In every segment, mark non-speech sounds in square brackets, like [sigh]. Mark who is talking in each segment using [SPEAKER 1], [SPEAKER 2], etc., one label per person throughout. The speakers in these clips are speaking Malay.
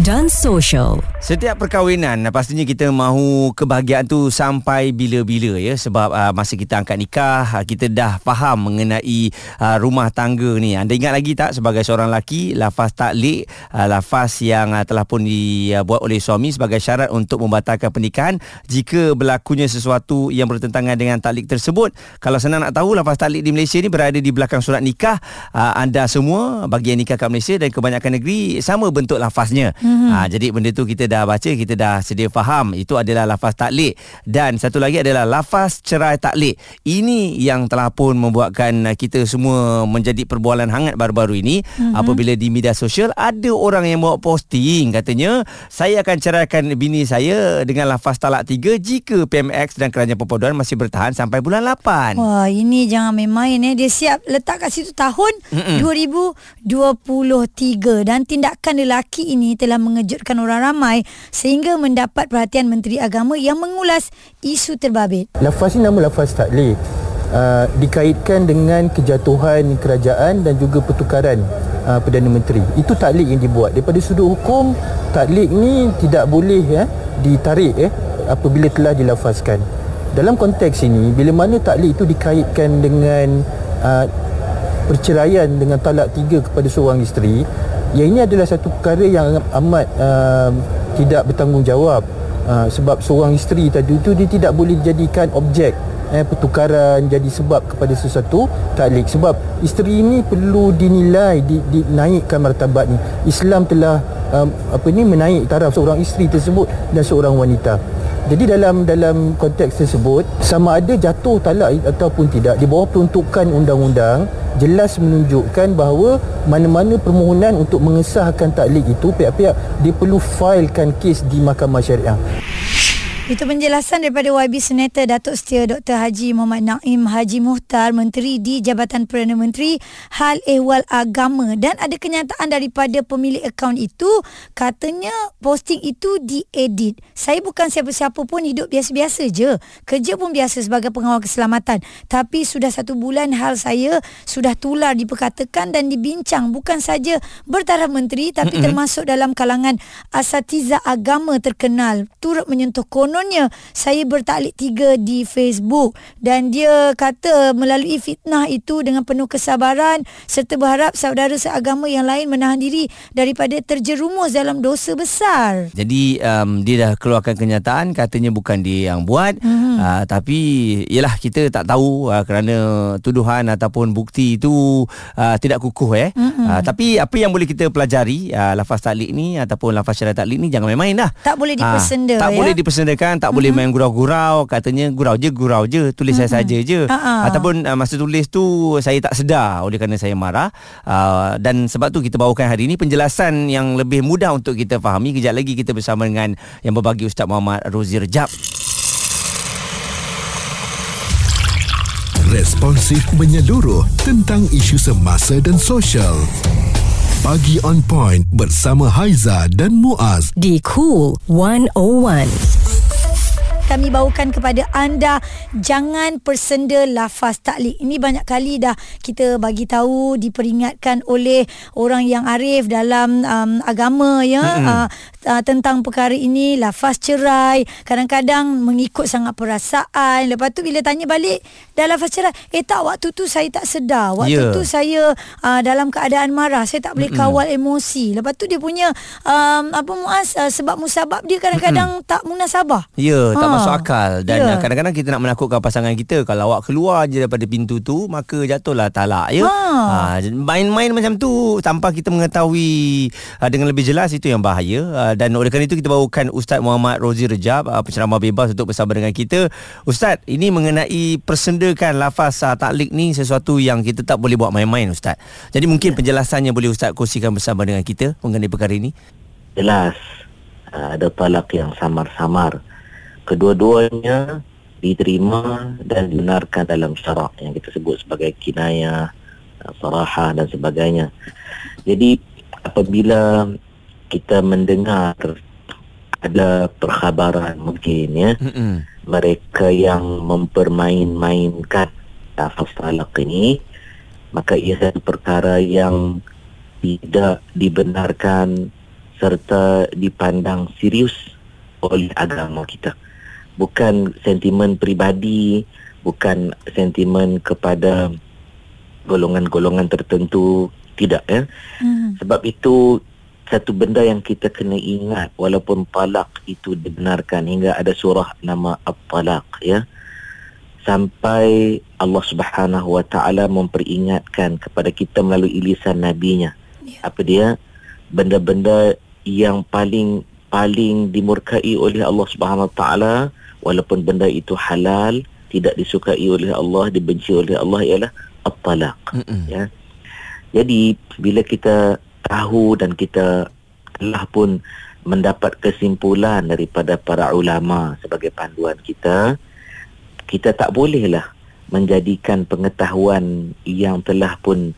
[SPEAKER 1] dan sosial.
[SPEAKER 2] Setiap perkahwinan pastinya kita mahu kebahagiaan tu sampai bila-bila ya sebab uh, masa kita angkat nikah uh, kita dah faham mengenai uh, rumah tangga ni. Anda ingat lagi tak sebagai seorang lelaki lafaz taklik uh, lafaz yang uh, telah pun dibuat oleh suami sebagai syarat untuk membatalkan pernikahan jika berlakunya sesuatu yang bertentangan dengan taklik tersebut. Kalau senang nak tahu lafaz taklik di Malaysia ni berada di belakang surat nikah uh, anda semua bagi yang nikah kat Malaysia dan kebanyakan negeri sama bentuk lafaznya. Mm-hmm. Ha, jadi benda tu kita dah baca, kita dah sedia faham. Itu adalah lafaz taklik. Dan satu lagi adalah lafaz cerai taklik. Ini yang telah pun membuatkan kita semua menjadi perbualan hangat baru-baru ini. Mm-hmm. Apabila di media sosial ada orang yang buat posting katanya, saya akan ceraikan bini saya dengan lafaz talak tiga jika PMX dan kerajaan perpaduan masih bertahan sampai bulan 8.
[SPEAKER 3] Wah, ini jangan main-main eh. Dia siap letak kat situ tahun Mm-mm. 2023 dan tindakan lelaki ini telah mengejutkan orang ramai sehingga mendapat perhatian Menteri Agama yang mengulas isu terbabit.
[SPEAKER 4] Lafaz ini nama lafaz taklid. Uh, dikaitkan dengan kejatuhan kerajaan dan juga pertukaran uh, Perdana Menteri. Itu taklid yang dibuat. Daripada sudut hukum, taklid ni tidak boleh ya, ditarik eh, apabila telah dilafazkan. Dalam konteks ini, bila mana taklid itu dikaitkan dengan uh, perceraian dengan talak tiga kepada seorang isteri, yang ini adalah satu perkara yang amat uh, tidak bertanggungjawab. Uh, sebab seorang isteri tadi itu dia tidak boleh dijadikan objek eh, pertukaran jadi sebab kepada sesuatu taklik sebab isteri ini perlu dinilai di, dinaikkan martabat ni. Islam telah um, apa ni menaik taraf seorang isteri tersebut dan seorang wanita jadi dalam dalam konteks tersebut sama ada jatuh talak ataupun tidak di bawah peruntukan undang-undang jelas menunjukkan bahawa mana-mana permohonan untuk mengesahkan taklik itu pihak-pihak dia perlu filekan kes di mahkamah syariah.
[SPEAKER 3] Itu penjelasan daripada YB Senator Datuk Setia Dr. Haji Muhammad Naim Haji Muhtar, Menteri di Jabatan Perdana Menteri Hal Ehwal Agama. Dan ada kenyataan daripada pemilik akaun itu, katanya posting itu diedit. Saya bukan siapa-siapa pun hidup biasa-biasa je. Kerja pun biasa sebagai pengawal keselamatan. Tapi sudah satu bulan hal saya sudah tular diperkatakan dan dibincang. Bukan saja bertaraf menteri tapi mm-hmm. termasuk dalam kalangan asatiza agama terkenal. Turut menyentuh konon kononnya saya bertaklik tiga di Facebook dan dia kata melalui fitnah itu dengan penuh kesabaran serta berharap saudara seagama yang lain menahan diri daripada terjerumus dalam dosa besar.
[SPEAKER 2] Jadi um, dia dah keluarkan kenyataan katanya bukan dia yang buat hmm. uh, tapi ialah kita tak tahu uh, kerana tuduhan ataupun bukti itu uh, tidak kukuh eh. Hmm. Uh, tapi apa yang boleh kita pelajari uh, lafaz taklik ni ataupun lafaz syarat taklik ni jangan main-main dah.
[SPEAKER 3] Tak boleh dipersenda uh,
[SPEAKER 2] tak ya. boleh dipersendakan kan tak boleh main gurau-gurau katanya gurau je gurau je tulis uh-huh. saya saja je. Uh-huh. ataupun uh, masa tulis tu saya tak sedar oleh kerana saya marah. Uh, dan sebab tu kita bawakan hari ini penjelasan yang lebih mudah untuk kita fahami. Kejap lagi kita bersama dengan yang berbagi Ustaz Muhammad Rozi Rejab
[SPEAKER 5] responsif menyeluruh tentang isu semasa dan sosial. Pagi on point bersama Haiza dan Muaz.
[SPEAKER 1] Di Cool 101
[SPEAKER 3] kami bawakan kepada anda jangan persenda lafaz taklik. Ini banyak kali dah kita bagi tahu diperingatkan oleh orang yang arif dalam um, agama ya mm-hmm. uh, uh, tentang perkara ini lafaz cerai kadang-kadang mengikut sangat perasaan. Lepas tu bila tanya balik dah lafaz cerai, eh tak waktu tu saya tak sedar. Waktu yeah. tu saya uh, dalam keadaan marah, saya tak boleh kawal mm-hmm. emosi. Lepas tu dia punya um, apa muas uh, sebab musabab dia kadang-kadang mm-hmm. tak munasabah.
[SPEAKER 2] Ya, yeah, tak ha masuk akal. Dan yeah. kadang-kadang kita nak menakutkan pasangan kita kalau awak keluar je daripada pintu tu maka jatuhlah talak ya. Ha. ha main-main macam tu tanpa kita mengetahui uh, dengan lebih jelas itu yang bahaya. Uh, dan oleh kerana itu kita bawakan Ustaz Muhammad Rozi Rejab uh, penceramah bebas untuk bersama dengan kita. Ustaz ini mengenai persendakan lafaz uh, taklik ni sesuatu yang kita tak boleh buat main-main Ustaz. Jadi mungkin yeah. penjelasannya boleh Ustaz kongsikan bersama dengan kita mengenai perkara ini?
[SPEAKER 6] Jelas. Uh, ada talak yang samar-samar kedua-duanya diterima dan dibenarkan dalam syarak yang kita sebut sebagai kinayah, sarahah dan sebagainya. Jadi apabila kita mendengar ada perkhabaran mungkin ya mm-hmm. mereka yang mempermain-mainkan lafaz talak ini maka ia satu perkara yang tidak dibenarkan serta dipandang serius oleh agama kita. Bukan sentimen peribadi bukan sentimen kepada golongan-golongan tertentu tidak ya.
[SPEAKER 3] Hmm.
[SPEAKER 6] sebab itu satu benda yang kita kena ingat walaupun talak itu dibenarkan hingga ada surah nama at-talaq ya. Sampai Allah Subhanahu wa taala memperingatkan kepada kita melalui lisan nabinya.
[SPEAKER 3] Ya.
[SPEAKER 6] apa dia? Benda-benda yang paling paling dimurkai oleh Allah Subhanahu wa taala walaupun benda itu halal tidak disukai oleh Allah dibenci oleh Allah ialah at-talaq
[SPEAKER 2] Mm-mm.
[SPEAKER 6] ya. Jadi bila kita tahu dan kita telah pun mendapat kesimpulan daripada para ulama sebagai panduan kita, kita tak bolehlah menjadikan pengetahuan yang telah pun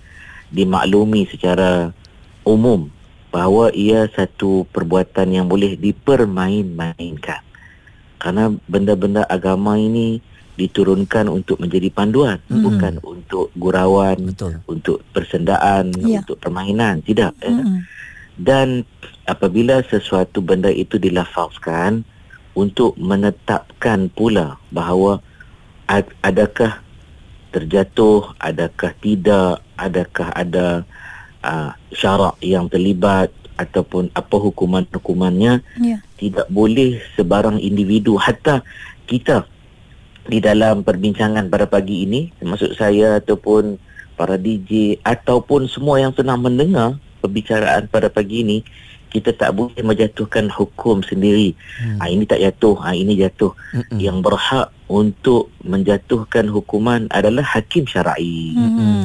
[SPEAKER 6] dimaklumi secara umum bahawa ia satu perbuatan yang boleh dipermain-mainkan. Karena benda-benda agama ini diturunkan untuk menjadi panduan,
[SPEAKER 2] Mm-mm.
[SPEAKER 6] bukan untuk gurauan,
[SPEAKER 2] Betul.
[SPEAKER 6] untuk persendaan,
[SPEAKER 3] Ya.
[SPEAKER 6] untuk permainan, tidak. Ya.
[SPEAKER 3] Mm-mm.
[SPEAKER 6] Dan apabila sesuatu benda itu dilafazkan untuk menetapkan pula bahawa ad- adakah terjatuh, adakah tidak, adakah ada uh, syarak yang terlibat ataupun apa hukuman-hukumannya
[SPEAKER 3] Ya.
[SPEAKER 6] tidak boleh sebarang individu hatta kita di dalam perbincangan pada pagi ini termasuk saya ataupun para DJ ataupun semua yang sedang mendengar perbicaraan pada pagi ini kita tak boleh menjatuhkan hukum sendiri.
[SPEAKER 2] Hmm.
[SPEAKER 6] Ha, ini tak jatuh, ha, ini jatuh.
[SPEAKER 2] Mm-mm.
[SPEAKER 6] Yang berhak untuk menjatuhkan hukuman adalah hakim syar'i.
[SPEAKER 3] Mm-mm.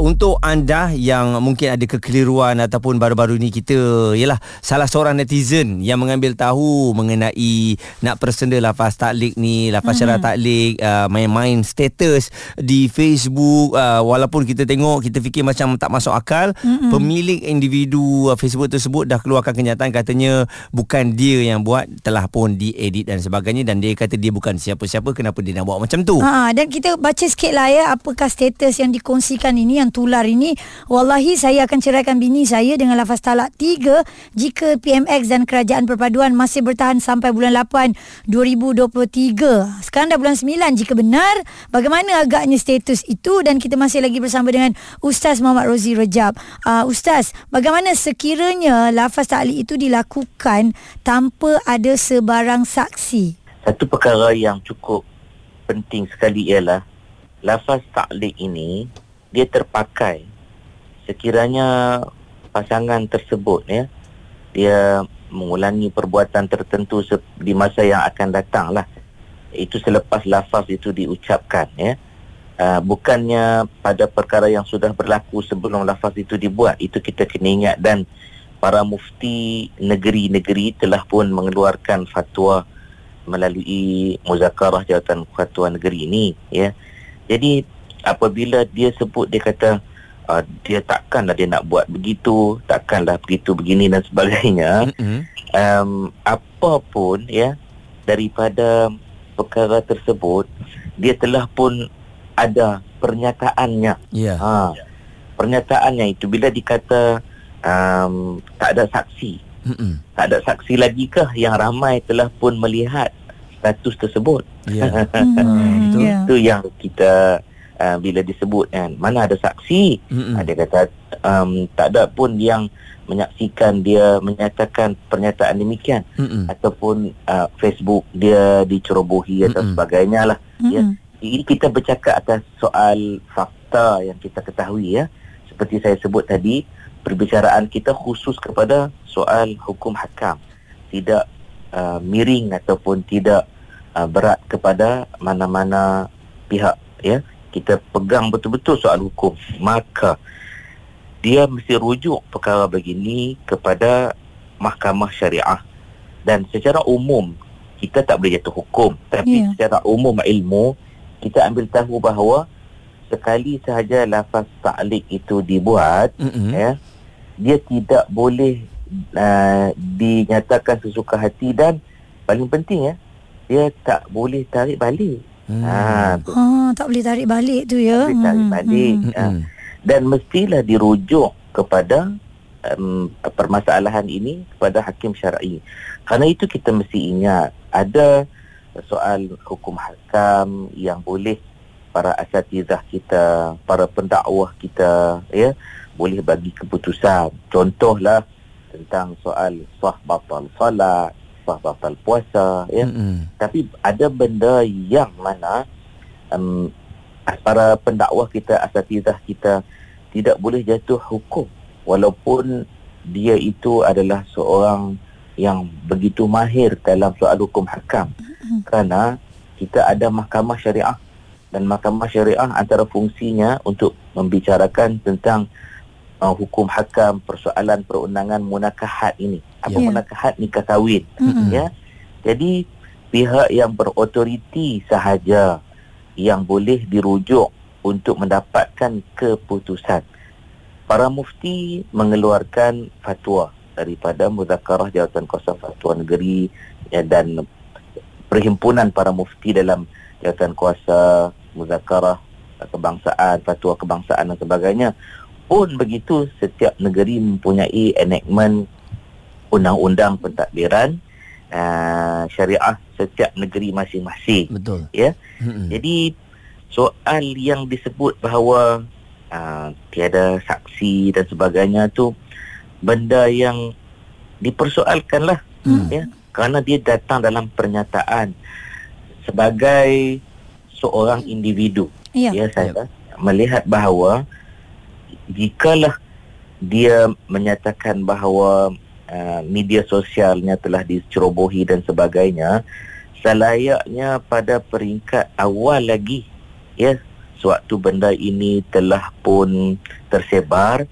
[SPEAKER 2] Untuk anda yang mungkin ada kekeliruan ataupun baru-baru ni kita ialah salah seorang netizen yang mengambil tahu mengenai nak persenda lafaz taklik ni, lafaz mm-hmm. syarat taklik, uh, main-main status di Facebook uh, walaupun kita tengok kita fikir macam tak masuk akal, mm-hmm. pemilik individu uh, Facebook tersebut dah keluarkan kenyataan katanya bukan dia yang buat telah pun diedit dan sebagainya dan dia kata dia bukan siapa-siapa kenapa dia nak buat macam tu.
[SPEAKER 3] Ha, dan kita baca sikit lah ya apakah status yang dikongsikan ini yang tular ini. Wallahi saya akan ceraikan bini saya dengan lafaz talak 3 jika PMX dan Kerajaan Perpaduan masih bertahan sampai bulan 8 2023. Sekarang dah bulan 9 jika benar bagaimana agaknya status itu dan kita masih lagi bersama dengan Ustaz Muhammad Rozi Rejab. Uh, Ustaz, bagaimana sekiranya lafaz taklik itu dilakukan tanpa ada sebarang saksi?
[SPEAKER 6] Satu perkara yang cukup penting sekali ialah lafaz taklik ini dia terpakai. Sekiranya pasangan tersebut ya dia mengulangi perbuatan tertentu di masa yang akan datang lah itu selepas lafaz itu diucapkan ya. Uh, bukannya pada perkara yang sudah berlaku sebelum lafaz itu dibuat itu kita kena ingat dan para mufti negeri-negeri telah pun mengeluarkan fatwa melalui muzakarah jawatan fatwa negeri ini ya. Jadi apabila dia sebut dia kata uh, dia takkanlah dia nak buat begitu takkanlah begitu begini dan sebagainya
[SPEAKER 2] Mm-mm.
[SPEAKER 6] um, apa pun ya daripada perkara tersebut dia telah pun ada pernyataannya
[SPEAKER 2] Ya.
[SPEAKER 6] ha pernyataannya itu bila dikata um, tak ada saksi
[SPEAKER 2] Mm-mm.
[SPEAKER 6] tak ada saksi lagi kah yang ramai telah pun melihat status tersebut
[SPEAKER 2] Ya. [laughs]
[SPEAKER 3] Hmm,
[SPEAKER 2] betul.
[SPEAKER 3] ya.
[SPEAKER 6] itu yang kita uh, bila disebut kan mana ada saksi
[SPEAKER 2] Mm-mm.
[SPEAKER 6] ada kata um, tak ada pun yang menyaksikan dia menyatakan pernyataan demikian
[SPEAKER 2] Mm-mm.
[SPEAKER 6] ataupun uh, Facebook dia dicerobohi atau
[SPEAKER 2] Mm-mm.
[SPEAKER 6] sebagainya lah ya.
[SPEAKER 3] Mm-mm.
[SPEAKER 6] ini kita bercakap atas soal fakta yang kita ketahui ya seperti saya sebut tadi perbicaraan kita khusus kepada soal hukum hakam tidak uh, miring ataupun tidak uh, berat kepada mana-mana pihak ya kita pegang betul-betul soal hukum maka dia mesti rujuk perkara begini kepada mahkamah syariah dan secara umum kita tak boleh jatuh hukum tapi
[SPEAKER 3] Ya.
[SPEAKER 6] secara umum ilmu kita ambil tahu bahawa sekali sahaja lafaz ta'liq itu dibuat
[SPEAKER 2] Mm-mm.
[SPEAKER 6] ya dia tidak boleh uh, dinyatakan sesuka hati dan paling penting ya dia tak boleh tarik balik.
[SPEAKER 2] Hmm.
[SPEAKER 6] Ha tu.
[SPEAKER 3] Ha, tak boleh tarik balik tu ya.
[SPEAKER 6] Tak boleh tarik
[SPEAKER 3] Hmm,
[SPEAKER 6] balik.
[SPEAKER 2] Hmm.
[SPEAKER 6] Ha. Dan mestilah dirujuk kepada um, permasalahan ini kepada hakim syar'i. Kerana itu kita mesti ingat ada soal hukum hakam yang boleh para asatizah kita, para pendakwah kita ya boleh bagi keputusan. Contohlah tentang soal sah batal salat, sah batal puasa ya.
[SPEAKER 2] Mm-mm.
[SPEAKER 6] Tapi ada benda yang mana um, para pendakwah kita, asatizah kita tidak boleh jatuh hukum walaupun dia itu adalah seorang yang begitu mahir dalam soal hukum hakam kerana kita ada mahkamah syariah dan mahkamah syariah antara fungsinya untuk membicarakan tentang uh, hukum hakam persoalan perundangan munakahat ini apa
[SPEAKER 3] Ya.
[SPEAKER 6] munakahat nikah kahwin
[SPEAKER 3] Mm-mm.
[SPEAKER 6] ya jadi pihak yang berautoriti sahaja yang boleh dirujuk untuk mendapatkan keputusan. Para mufti mengeluarkan fatwa daripada Muzakarah Jawatan Kuasa Fatwa Negeri ya, dan perhimpunan para mufti dalam Jawatan Kuasa Muzakarah kebangsaan, fatwa kebangsaan dan sebagainya. Pun begitu setiap negeri mempunyai enactment undang-undang pentadbiran uh, syariah setiap negeri masing-masing.
[SPEAKER 2] Betul.
[SPEAKER 6] Ya.
[SPEAKER 2] Mm-mm.
[SPEAKER 6] Jadi soal yang disebut bahawa uh, tiada saksi dan sebagainya tu benda yang dipersoalkanlah
[SPEAKER 2] Hmm.
[SPEAKER 6] ya kerana dia datang dalam pernyataan sebagai seorang individu
[SPEAKER 3] Ya.
[SPEAKER 6] ya saya melihat bahawa jikalah dia menyatakan bahawa uh, media sosialnya telah dicerobohi dan sebagainya selayaknya pada peringkat awal lagi ya sewaktu benda ini telah pun tersebar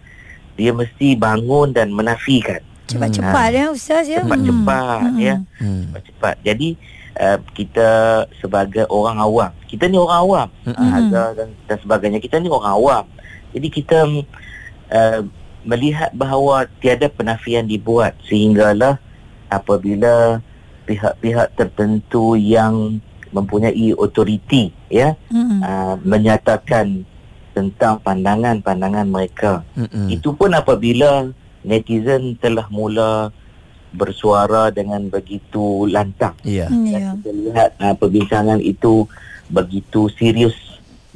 [SPEAKER 6] dia mesti bangun dan menafikan
[SPEAKER 3] Cepat-cepat ya Ustaz ya.
[SPEAKER 6] cepat-cepat
[SPEAKER 3] Hmm.
[SPEAKER 6] ya
[SPEAKER 2] Hmm.
[SPEAKER 6] cepat jadi uh, kita sebagai orang awam kita ni orang awam uh, Hazar dan, dan sebagainya kita ni orang awam jadi kita uh, melihat bahawa tiada penafian dibuat sehinggalah apabila pihak-pihak tertentu yang mempunyai otoriti ya
[SPEAKER 3] Mm-mm.
[SPEAKER 6] uh, menyatakan tentang pandangan-pandangan mereka
[SPEAKER 2] Mm-mm.
[SPEAKER 6] itu pun apabila netizen telah mula bersuara dengan begitu lantang
[SPEAKER 2] Ya.
[SPEAKER 3] Ya.
[SPEAKER 6] dan kita lihat uh, perbincangan itu begitu serius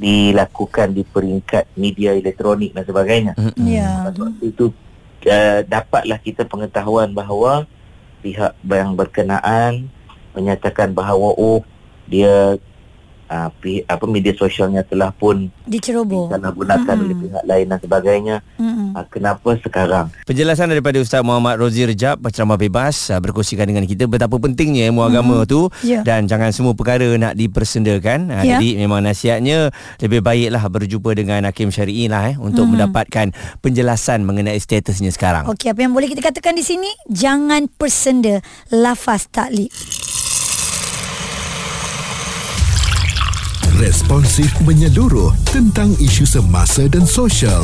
[SPEAKER 6] dilakukan di peringkat media elektronik dan sebagainya.
[SPEAKER 2] Mm-mm.
[SPEAKER 3] Ya.
[SPEAKER 6] Sebab itu uh, dapatlah kita pengetahuan bahawa pihak yang berkenaan menyatakan bahawa oh dia uh, pi, apa media sosialnya telah pun
[SPEAKER 3] Diceroboh.
[SPEAKER 6] disalahgunakan
[SPEAKER 3] Mm-mm.
[SPEAKER 6] oleh pihak lain dan sebagainya.
[SPEAKER 3] Mm-mm.
[SPEAKER 6] Uh, kenapa sekarang?
[SPEAKER 2] Penjelasan daripada Ustaz Muhammad Rozi Rejab Penceramah bebas uh, Berkongsikan dengan kita Betapa pentingnya ilmu agama tu
[SPEAKER 3] Ya.
[SPEAKER 2] Dan jangan semua perkara Nak dipersendakan uh,
[SPEAKER 3] Ya.
[SPEAKER 2] Jadi memang nasihatnya Lebih baiklah berjumpa dengan Hakim Syari'i lah eh, Untuk
[SPEAKER 3] Mhm.
[SPEAKER 2] mendapatkan Penjelasan mengenai statusnya sekarang
[SPEAKER 3] Okey, apa yang boleh kita katakan di sini? Jangan persenda lafaz taklik.
[SPEAKER 5] Responsif menyeluruh tentang isu semasa dan sosial.